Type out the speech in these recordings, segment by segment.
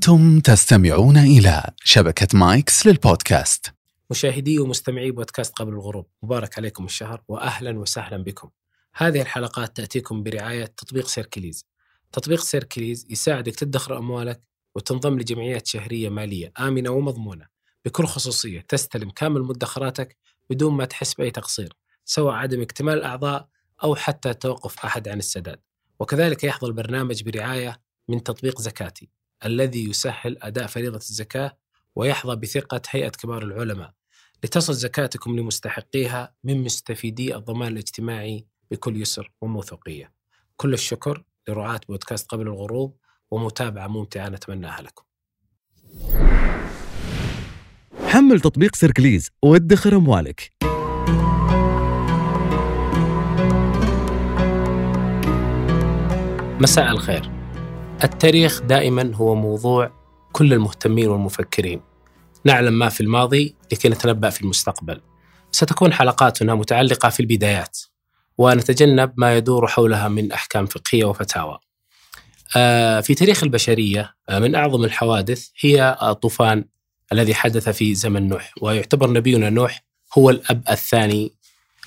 أنتم تستمعون إلى شبكة مايكس للبودكاست. مشاهدي ومستمعي بودكاست قبل الغروب مبارك عليكم الشهر وأهلا وسهلا بكم. هذه الحلقات تأتيكم برعاية تطبيق Circlys. تطبيق Circlys يساعدك تدخر أموالك وتنضم لجمعيات شهرية مالية آمنة ومضمونة. بكل خصوصية تستلم كامل مدخراتك بدون ما تحس بأي تقصير سواء عدم اكتمال الأعضاء أو حتى توقف أحد عن السداد. وكذلك يحظى البرنامج برعاية من تطبيق زكاتي. الذي يسهل أداء فريضة الزكاة ويحظى بثقة هيئة كبار العلماء. لتصل زكاتكم لمستحقيها من مستفيدي الضمان الاجتماعي بكل يسر وموثوقية. كل الشكر لرعاة بودكاست قبل الغروب ومتابعة ممتعة نتمناها لكم. حمل تطبيق سيركليز وادخر أموالك مساء الخير. التاريخ دائما هو موضوع كل المهتمين والمفكرين. نعلم ما في الماضي لكي نتنبأ في المستقبل. ستكون حلقاتنا متعلقة في البدايات ونتجنب ما يدور حولها من أحكام فقهية وفتاوى. آه، في تاريخ البشرية آه، من أعظم الحوادث هي الطوفان الذي حدث في زمن نوح ويعتبر نبينا نوح هو الأب الثاني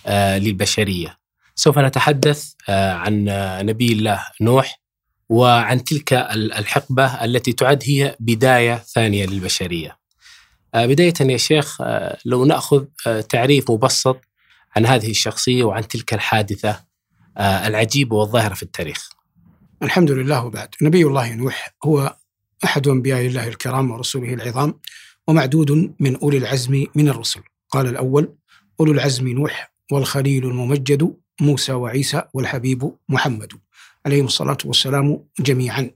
آه، للبشرية. سوف نتحدث عن نبي الله نوح وعن تلك الحقبة التي تعد هي بداية ثانية للبشرية. بداية يا شيخ لو نأخذ تعريف مبسط عن هذه الشخصية وعن تلك الحادثة العجيبة والظاهرة في التاريخ. الحمد لله وبعد. نبي الله نوح هو أحد أنبياء الله الكرام ورسوله العظام ومعدود من أولي العزم من الرسل. قال الأول أولو العزم نوح والخليل الممجد موسى وعيسى والحبيب محمد. عليهم الصلاة والسلام جميعا.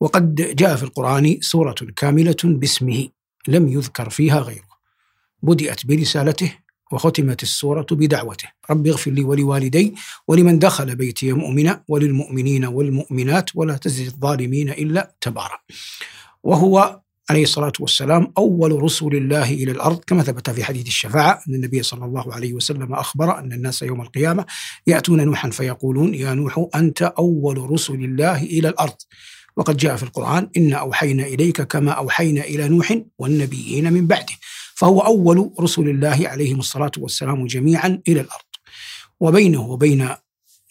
وقد جاء في القرآن سورة كاملة باسمه لم يذكر فيها غيره. بدأت برسالته وختمت السورة بدعوته. رب اغفر لي ولوالدي ولمن دخل بيتي مؤمنا وللمؤمنين والمؤمنات ولا تزد الظالمين إلا تبارا. وهو عليه الصلاة والسلام أول رسل الله إلى الأرض. كما ثبت في حديث الشفاعة أن النبي صلى الله عليه وسلم أخبر أن الناس يوم القيامة يأتون نوحا فيقولون يا نوح أنت أول رسل الله إلى الأرض. وقد جاء في القرآن إنا أوحينا إليك كما أوحينا إلى نوح والنبيين من بعده. فهو أول رسل الله عليهم الصلاة والسلام جميعا إلى الأرض. وبينه وبين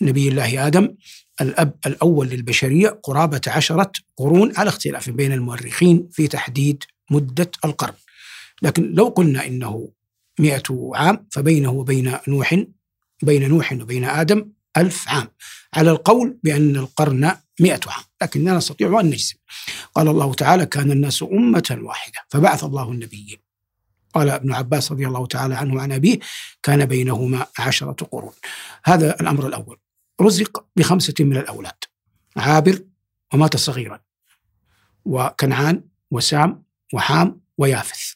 نبي الله آدم الأب الأول للبشرية قرابة عشرة قرون على اختلاف بين المؤرخين في تحديد مدة القرن. لكن لو قلنا إنه مئة عام فبينه وبين نوح بين نوح وبين آدم ألف عام. على القول بأن القرن مئة عام لكننا نستطيع أن نجزم. قال الله تعالى كان الناس أمة واحدة. فبعث الله النبيين. قال ابن عباس رضي الله تعالى عنه عن أبيه كان بينهما عشرة قرون. هذا الأمر الأول. رزق بخمسة من الأولاد عابر ومات صغيرا وكنعان وسام وحام ويافث.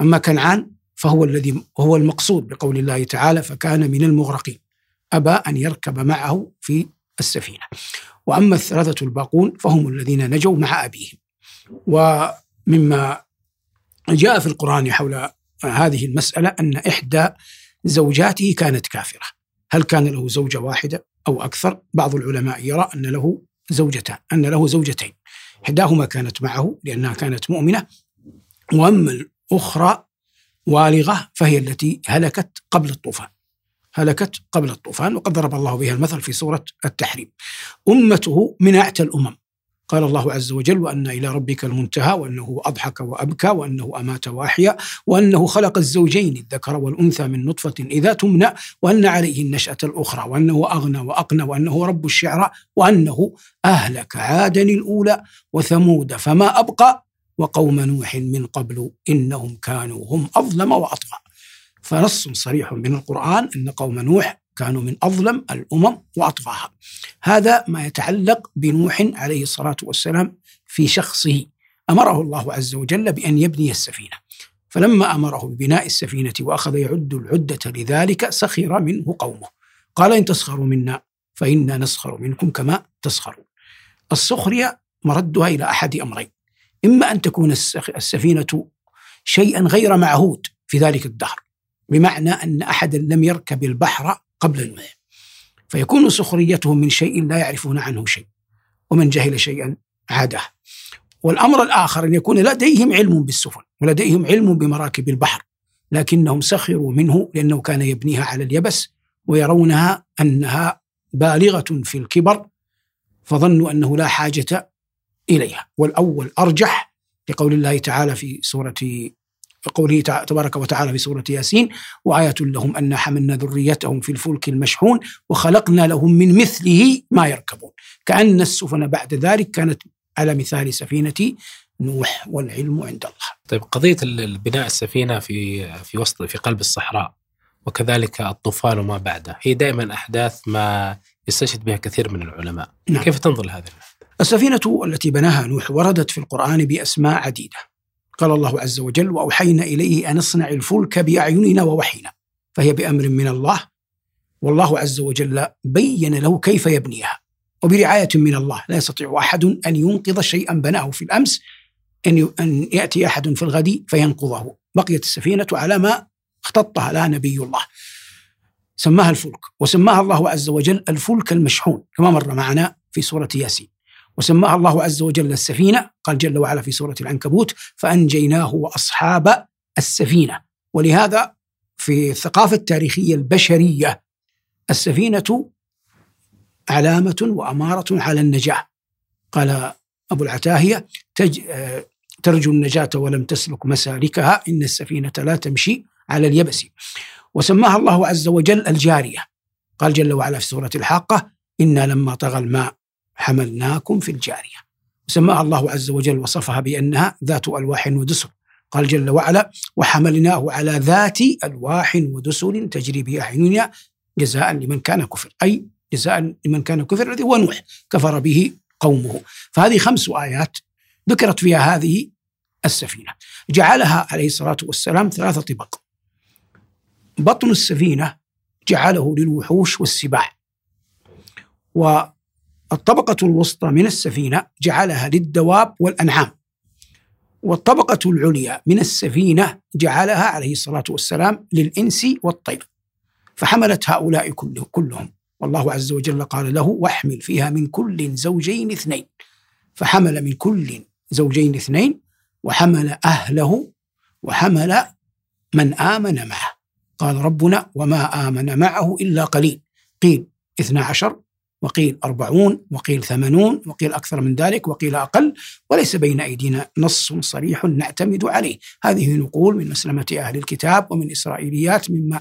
أما كنعان فهو الذي هو المقصود بقول الله تعالى فكان من المغرقين. أبى أن يركب معه في السفينة. وأما الثلاثة الباقون فهم الذين نجوا مع أبيهم. ومما جاء في القرآن حول هذه المسألة أن إحدى زوجاته كانت كافرة. هل كان له زوجة واحدة؟ أو أكثر بعض العلماء يرى أن له زوجتان أن له زوجتين. إحداهما كانت معه لأنها كانت مؤمنة وأما الأخرى والغة فهي التي هلكت قبل الطوفان. هلكت قبل الطوفان وقد ضرب الله بها المثل في سورة التحريم. أمته من أعتى الأمم. قال الله عز وجل وأن إلى ربك المنتهى وأنه أضحك وأبكى وأنه أمات وأحيا وأنه خلق الزوجين الذكر والأنثى من نطفة إذا تمنى وأن عليه النشأة الأخرى وأنه أغنى وأقنى وأنه رب الشعرى وأنه أهلك عادا الأولى وثمود فما أبقى وقوم نوح من قبل إنهم كانوا هم أظلم وأطغى. فنص صريح من القرآن أن قوم نوح كانوا من أظلم الأمم وأطغاها. هذا ما يتعلق بنوح عليه الصلاة والسلام في شخصه. أمره الله عز وجل بأن يبني السفينة. فلما أمره ببناء السفينة وأخذ يعد العدة لذلك سخر منه قومه. قال إن تسخروا منا فإنا نسخر منكم كما تسخرون. السخرية مردها إلى أحد أمرين. إما أن تكون السفينة شيئا غير معهود في ذلك الدهر بمعنى أن أحدا لم يركب البحر قبل نوح فيكون سخريتهم من شيء لا يعرفون عنه شيء ومن جهل شيئا عاده. والأمر الآخر أن يكون لديهم علم بالسفن ولديهم علم بمراكب البحر لكنهم سخروا منه لأنه كان يبنيها على اليبس ويرونها أنها بالغة في الكبر فظنوا أنه لا حاجة إليها. والأول أرجح لقول الله تعالى في سورة قوله تبارك وتعالى في سورة ياسين وآية لهم أن حملنا ذريتهم في الفلك المشحون وخلقنا لهم من مثله ما يركبون. كأن السفن بعد ذلك كانت على مثال سفينة نوح والعلم عند الله. طيب قضية البناء السفينة في في وسط في قلب الصحراء وكذلك الطوفان وما بعده هي دائما أحداث ما يستشهد بها كثير من العلماء. نعم. كيف تنظر لهذه السفينة التي بناها نوح وردت في القرآن بأسماء عديدة. قال الله عز وجل وأوحينا إليه أن اصنع الفلك بأعيننا ووحينا فهي بأمر من الله والله عز وجل بين له كيف يبنيها وبرعاية من الله لا يستطيع أحد أن ينقذ شيئا بناه في الأمس أن أن يأتي أحد في الغد فينقضه بقيت السفينة على ما اختطها لها نبي الله. سماها الفلك وسماها الله عز وجل الفلك المشحون كما مر معنا في سورة ياسين. وسماها الله عز وجل السفينة. قال جل وعلا في سورة العنكبوت فأنجيناه وأصحاب السفينة. ولهذا في الثقافة التاريخية البشرية السفينة علامة وأمارة على النجاة. قال أبو العتاهية تج... ترجو النجاة ولم تسلك مسالكها إن السفينة لا تمشي على اليبس. وسماها الله عز وجل الجارية. قال جل وعلا في سورة الحاقة إنا لما طغى الماء حملناكم في الجارية. وسماها الله عز وجل وصفها بأنها ذات ألواح ودسر. قال جل وعلا وحملناه على ذات ألواح ودسر تجري بأعيننا جزاء لمن كان كفر. أي جزاء لمن كان كفر الذي هو نوح كفر به قومه. فهذه خمس آيات ذكرت فيها هذه السفينة. جعلها عليه الصلاة والسلام ثلاثة طبق. بطن السفينة جعله للوحوش والسباع. والطبقة الوسطى من السفينة جعلها للدواب والأنعام. والطبقة العليا من السفينة جعلها عليه الصلاة والسلام للإنس والطير. فحملت هؤلاء كلهم. والله عز وجل قال له واحمل فيها من كل زوجين اثنين. فحمل من كل زوجين اثنين وحمل أهله وحمل من آمن معه. قال ربنا وما آمن معه إلا قليل. قيل اثنا عشر وقيل أربعون وقيل ثمانون وقيل أكثر من ذلك وقيل أقل وليس بين أيدينا نص صريح نعتمد عليه. هذه نقول من مسلمة أهل الكتاب ومن إسرائيليات مما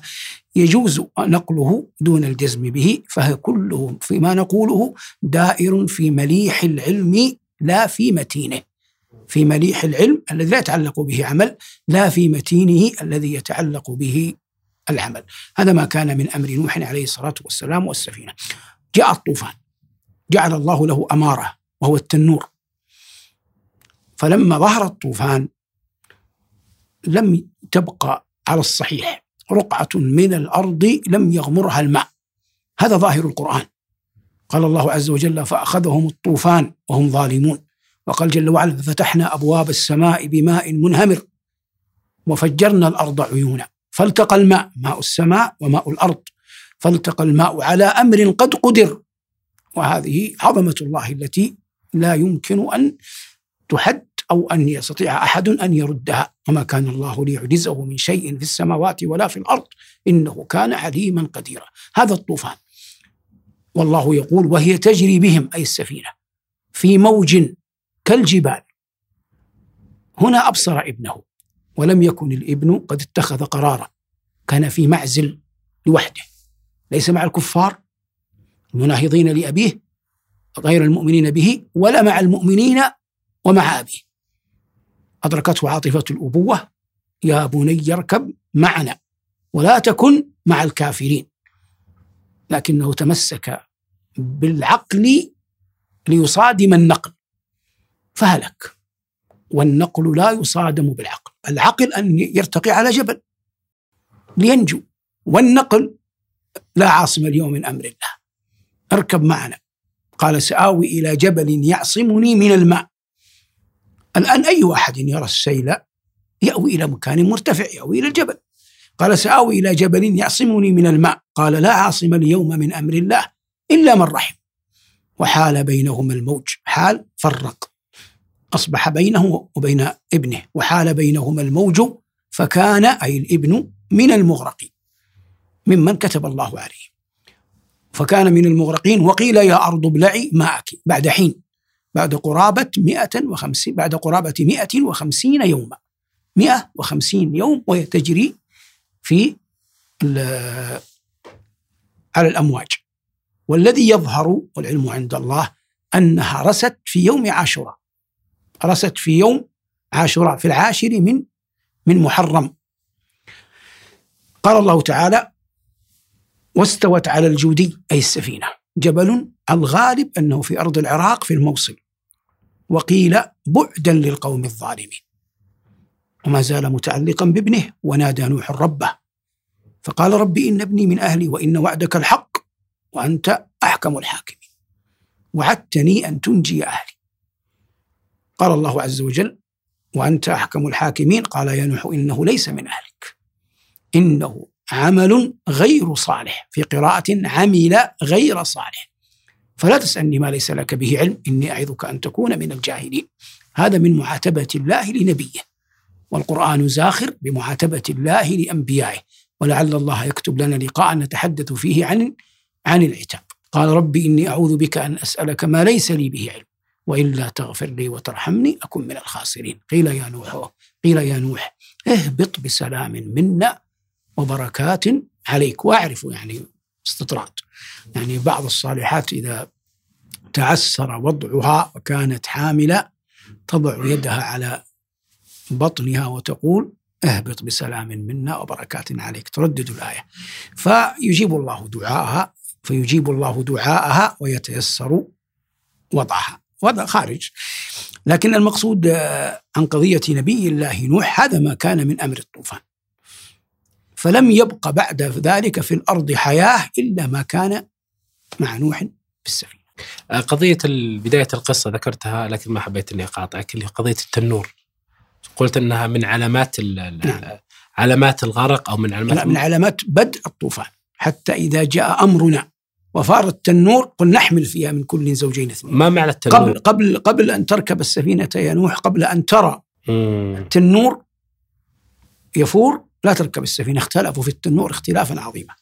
يجوز نقله دون الجزم به فهي كله فيما نقوله دائر في مليح العلم لا في متينه. في مليح العلم الذي لا يتعلق به عمل لا في متينه الذي يتعلق به العمل. هذا ما كان من أمر نوح عليه الصلاة والسلام والسفينة. جاء الطوفان. جعل الله له أمارة وهو التنور. فلما ظهر الطوفان لم تبقى على الصحيح. رقعة من الأرض لم يغمرها الماء. هذا ظاهر القرآن. قال الله عز وجل فأخذهم الطوفان وهم ظالمون. وقال جل وعلا ففتحنا أبواب السماء بماء منهمر وفجرنا الأرض عيونا. فالتقى الماء ماء السماء وماء الأرض. فالتقى الماء على أمر قد قدر. وهذه عظمة الله التي لا يمكن أن تحد أو أن يستطيع أحد أن يردها. وما كان الله ليعجزه من شيء في السماوات ولا في الأرض. إنه كان عليما قديرا. هذا الطوفان. والله يقول وهي تجري بهم أي السفينة في موج كالجبال. هنا أبصر ابنه ولم يكن الابن قد اتخذ قرارا. كان في معزل لوحده. ليس مع الكفار المناهضين لأبيه غير المؤمنين به ولا مع المؤمنين ومع أبيه. أدركته عاطفة الأبوة يا بني اركب معنا ولا تكن مع الكافرين. لكنه تمسك بالعقل ليصادم النقل. فهلك. والنقل لا يصادم بالعقل. العقل أن يرتقي على جبل. لينجو. والنقل لا عاصم اليوم من أمر الله. أركب معنا. قال سآوي إلى جبل يعصمني من الماء. الآن أي أحد يرى السيل يأوي إلى مكان مرتفع يأوي إلى الجبل. قال سآوي إلى جبل يعصمني من الماء. قال لا عاصم اليوم من أمر الله إلا من رحم. وحال بينهما الموج. حال فرق. أصبح بينه وبين ابنه. وحال بينهما الموج فكان أي الابن من المغرقين. ممن كتب الله عليه. فكان من المغرقين وقيل يا أرض ابلعي ماءك بعد حين بعد قرابة 150 بعد قرابة 150 يوما. 150 يوم وهي تجري في على الأمواج. والذي يظهر والعلم عند الله أنها رست في يوم عاشوراء. رست في يوم عاشوراء في العاشر من من محرم. قال الله تعالى واستوت على الجودي أي السفينة. جبل الغالب أنه في أرض العراق في الموصل. وقيل بعدا للقوم الظالمين. وما زال متعلقا بابنه ونادى نوح ربه. فقال ربي إن ابني من أهلي وإن وعدك الحق وأنت أحكم الحاكمين. وعدتني أن تنجي أهلي. قال الله عز وجل وأنت أحكم الحاكمين. قال يا نوح إنه ليس من أهلك. إنه عمل غير صالح في قراءة عمل غير صالح. فلا تسألني ما ليس لك به علم إني أعظك أن تكون من الجاهلين. هذا من معاتبة الله لنبيه. والقرآن زاخر بمعاتبة الله لأنبيائه. ولعل الله يكتب لنا لقاء نتحدث فيه عن عن العتاب. قال ربي إني أعوذ بك أن أسألك ما ليس لي به علم. وإلا تغفر لي وترحمني أكن من الخاسرين. قيل يا نوح قيل يا نوح اهبط بسلام منا وبركات عليك. وأعرف يعني استطراد. يعني بعض الصالحات إذا تعسر وضعها وكانت حاملة تضع يدها على بطنها وتقول اهبط بسلام منا وبركات عليك. تردد الآية. فيجيب الله دعاءها فيجيب الله دعاءها ويتيسر وضعها. وضع خارج. لكن المقصود عن قضية نبي الله نوح هذا ما كان من أمر الطوفان. فلم يبق بعد ذلك في الأرض حياة إلا ما كان مع نوح في السفينة قضية بداية القصة ذكرتها لكن ما حبيت أني أقاطعك اللي قضية التنور قلت أنها من علامات نعم. علامات الغرق أو من علامات من علامات بدء الطوفان حتى إذا جاء أمرنا وفار التنور قل نحمل فيها من كل زوجين اثنين ما معنى التنور؟ قبل قبل قبل أن تركب السفينة يا نوح قبل أن ترى مم. التنور يفور لا تركب السفينة اختلفوا في التنور اختلافا عظيما.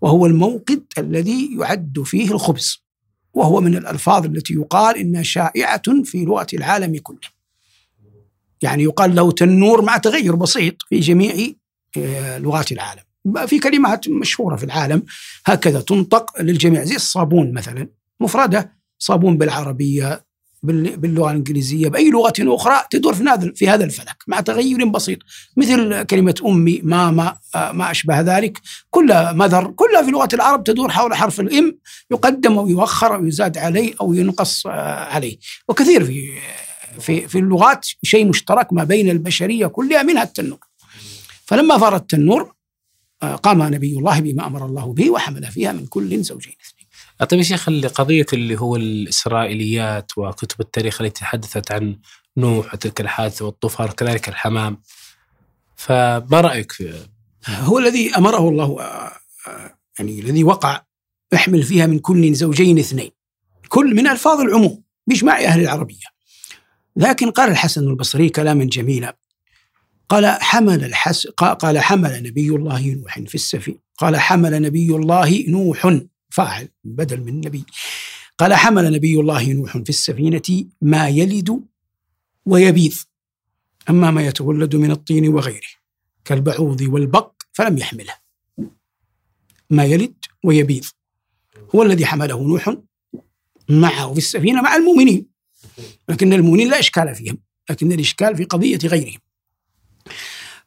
وهو الموقد الذي يعد فيه الخبز. وهو من الألفاظ التي يقال إنها شائعة في لغة العالم كله. يعني يقال له تنور مع تغير بسيط في جميع آه، لغات العالم. في كلمات مشهورة في العالم هكذا تنطق للجميع. زي الصابون مثلا. مفردة صابون بالعربية باللغة الإنجليزية بأي لغة أخرى تدور في هذا الفلك مع تغير بسيط. مثل كلمة أمي ماما آه، ما أشبه ذلك. كلها مذر كلها في لغة العرب تدور حول حرف الإم يقدم أو يؤخر أو يزاد عليه أو ينقص آه، عليه. وكثير في في في اللغات شيء مشترك ما بين البشرية كلها منها التنور. فلما فار التنور آه، قام نبي الله بما أمر الله به وحمل فيها من كل زوجين اثنين. طيب يا شيخ قضيه اللي هو الإسرائيليات وكتب التاريخ التي تحدثت عن نوح وتلك الحادثة والطوفان وكذلك الحمام. فما رأيك في هو الذي أمره الله آه، آه، يعني الذي وقع احمل فيها من كل زوجين اثنين. كل من ألفاظ العموم باجماع أهل العربية. لكن قال الحسن البصري كلاما جميلا. قال حمل الحس قال حمل نبي الله نوح في السفينة قال حمل نبي الله نوح فاعل بدل من نبي. قال حمل نبي الله نوح في السفينة ما يلد ويبيض أما ما يتولد من الطين وغيره كالبعوض والبق فلم يحمله. ما يلد ويبيض هو الذي حمله نوح معه في السفينة مع المؤمنين. لكن المؤمنين لا إشكال فيهم لكن الإشكال في قضية غيرهم.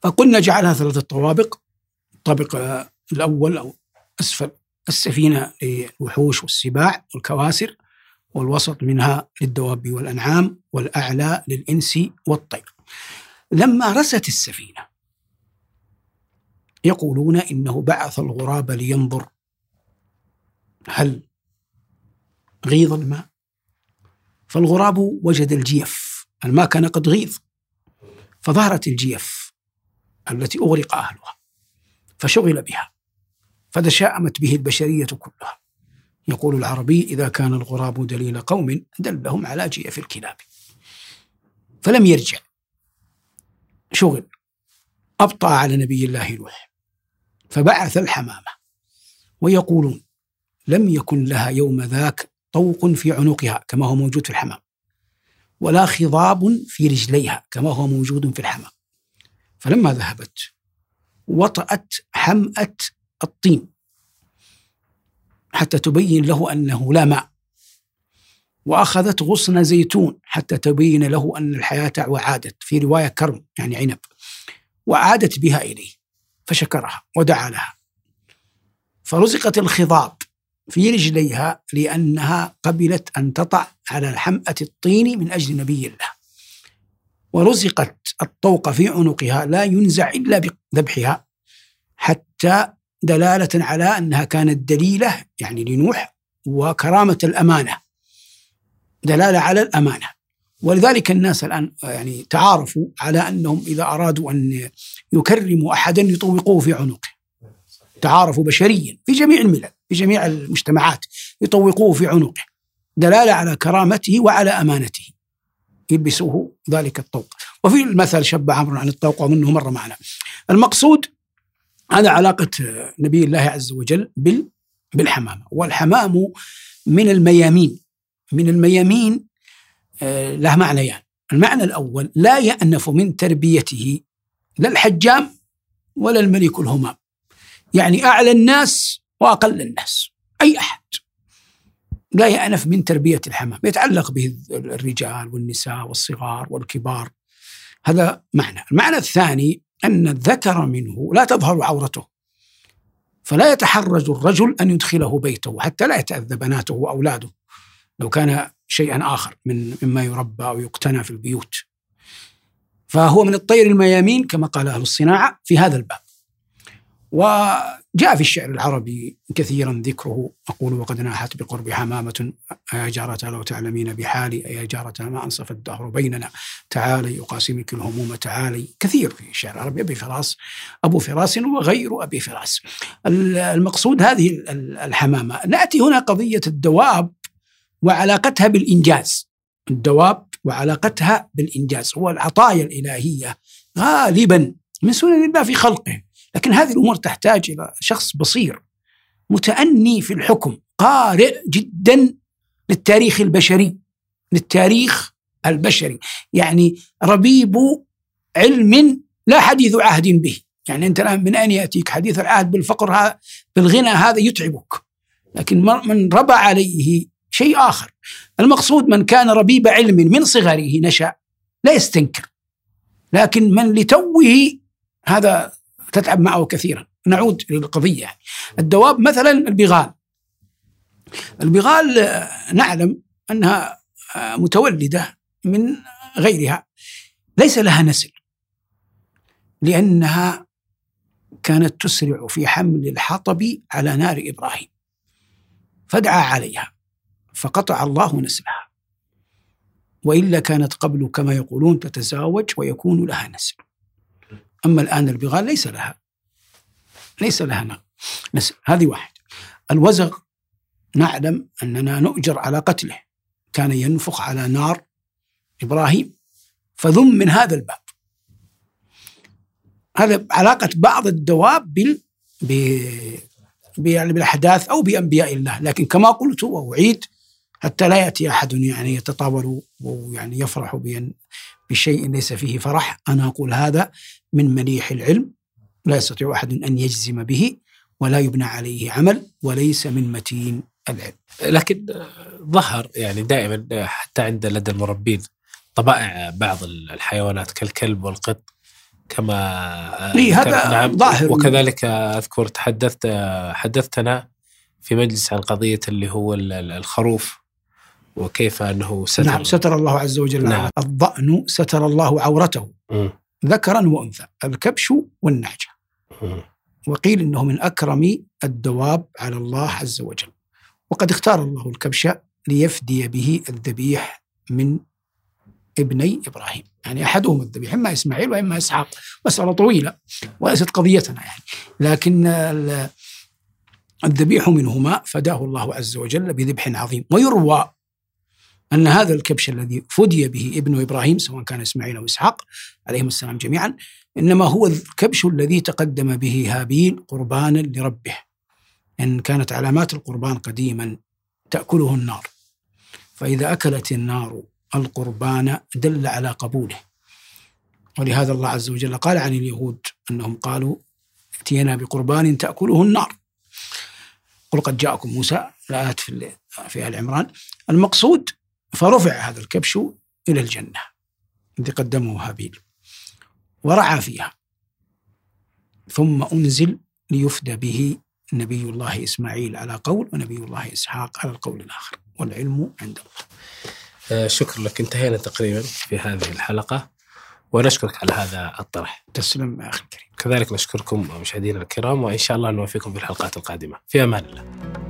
فقلنا جعلها ثلاثة طوابق الطابق الأول أو أسفل السفينة للوحوش والسباع والكواسر والوسط منها للدواب والأنعام والأعلى للإنس والطير. لما رست السفينة يقولون إنه بعث الغراب لينظر هل غيض الماء فالغراب وجد الجيف الماء كان قد غيض فظهرت الجيف التي أغرق أهلها فشغل بها. فتشاءمت به البشرية كلها. يقول العربي إذا كان الغراب دليل قوم دلهم على جيف الكلاب. فلم يرجع. شغل. أبطأ على نبي الله نوح. فبعث الحمامة. ويقولون لم يكن لها يوم ذاك طوق في عنقها كما هو موجود في الحمام. ولا خضاب في رجليها كما هو موجود في الحمام. فلما ذهبت وطأت حمأة الطين حتى تبين له أنه لا ماء. وأخذت غصن زيتون حتى تبين له أن الحياة وعادت في رواية كرم يعني عنب وعادت بها إليه فشكرها ودعا لها. فرزقت الخضاب في رجليها لأنها قبلت أن تطع على حمأة الطين من أجل نبي الله. ورزقت الطوق في عنقها لا ينزع إلا بذبحها حتى دلالة على أنها كانت دليلة يعني لنوح وكرامة الأمانة. دلالة على الأمانة. ولذلك الناس الآن يعني تعارفوا على أنهم إذا أرادوا أن يكرموا أحدا يطوقوه في عنقه. تعارفوا بشريا في جميع الملل في جميع المجتمعات يطوقوه في عنقه. دلالة على كرامته وعلى أمانته. يلبسوه ذلك الطوق. وفي المثل شب عمرو عن الطوق ومنه مر معنا. المقصود هذا علاقة نبي الله عز وجل بال بالحمامة. والحمام من الميامين. من الميامين آه، له معنيان. المعنى الأول لا يأنف من تربيته لا الحجام ولا الملك الهمام. يعني أعلى الناس وأقل الناس. أي أحد. لا يأنف من تربية الحمام. يتعلق به الرجال والنساء والصغار والكبار. هذا معنى. المعنى الثاني أن الذكر منه لا تظهر عورته. فلا يتحرج الرجل أن يدخله بيته حتى لا يتأذى بناته وأولاده لو كان شيئا آخر من مما يربى أو يقتنى في البيوت. فهو من الطير الميامين كما قال أهل الصناعة في هذا الباب. وجاء في الشعر العربي كثيرا ذكره. أقول وقد ناحت بقرب حمامة يا جارة لو تعلمين بحالي يا جارة ما أنصف الدهر بيننا تعالي يقاسمك الهموم تعالي. كثير في الشعر العربي أبي فراس أبو فراس وغير أبي فراس. المقصود هذه الحمامة. نأتي هنا قضية الدواب وعلاقتها بالإنجاز. الدواب وعلاقتها بالإنجاز. هو العطايا الإلهية غالبا من سنن الله في خلقه. لكن هذه الأمور تحتاج إلى شخص بصير متأني في الحكم قارئ جدا للتاريخ البشري للتاريخ البشري. يعني ربيب علم لا حديث عهد به. يعني أنت الآن من أين يأتيك؟ حديث العهد بالفقر بالغنى هذا يتعبك. لكن من ربى عليه شيء آخر. المقصود من كان ربيب علم من صغره نشأ لا يستنكر. لكن من لتوه هذا تتعب معه كثيرا. نعود للقضية يعني. الدواب مثلا البغال. البغال آه، نعلم أنها آه، متولدة من غيرها. ليس لها نسل. لأنها كانت تسرع في حمل الحطب على نار إبراهيم. فدعا عليها. فقطع الله نسلها. وإلا كانت قبل كما يقولون تتزاوج ويكون لها نسل. أما الآن البغال ليس لها. ليس لها نسل هذه واحد. الوزغ نعلم أننا نؤجر على قتله. كان ينفخ على نار إبراهيم فذم من هذا الباب. هذا علاقة بعض الدواب بال بالأحداث أو بأنبياء الله. لكن كما قلت وأعيد حتى لا يأتي أحد يعني يتطاول ويعني يفرح بأن بشيء ليس فيه فرح. أنا أقول هذا من مليح العلم. لا يستطيع أحد أن يجزم به ولا يبنى عليه عمل وليس من متين العلم. لكن ظهر يعني دائما حتى عند لدى المربين طبائع بعض الحيوانات كالكلب والقط كما إيه هذا نعم ظاهر. وكذلك أذكر تحدثت حدثتنا في مجلس عن قضية اللي هو الخروف. وكيف أنه ستر نعم ستر الله عز وجل نعم. الضأن ستر الله عورته م. ذكرا وأنثى الكبش والنعجة. م. وقيل إنه من أكرم الدواب على الله عز وجل. وقد اختار الله الكبش ليفدي به الذبيح من ابني إبراهيم. يعني أحدهم الذبيح إما إسماعيل وإما إسحاق. مسألة طويلة وليست قضيتنا يعني. لكن الذبيح منهما فداه الله عز وجل بذبح عظيم. ويروى أن هذا الكبش الذي فدي به ابن إبراهيم سواء كان إسماعيل أو إسحاق عليهم السلام جميعا إنما هو الكبش الذي تقدم به هابيل قربانا لربه. إن كانت علامات القربان قديما تأكله النار. فإذا أكلت النار القربان دل على قبوله. ولهذا الله عز وجل قال عن اليهود أنهم قالوا ائتينا بقربان تأكله النار. قل قد جاءكم موسى الآيات في في آل عمران. المقصود فرفع هذا الكبش إلى الجنة الذي قدمه هابيل ورعى فيها ثم أنزل ليفدى به نبي الله إسماعيل على قول ونبي الله إسحاق على القول الآخر والعلم عند الله. آه، شكرا لك انتهينا تقريبا في هذه الحلقة ونشكرك على هذا الطرح. تسلم أخي الكريم. كذلك نشكركم مشاهدينا الكرام وإن شاء الله نوافيكم في الحلقات القادمة. في أمان الله.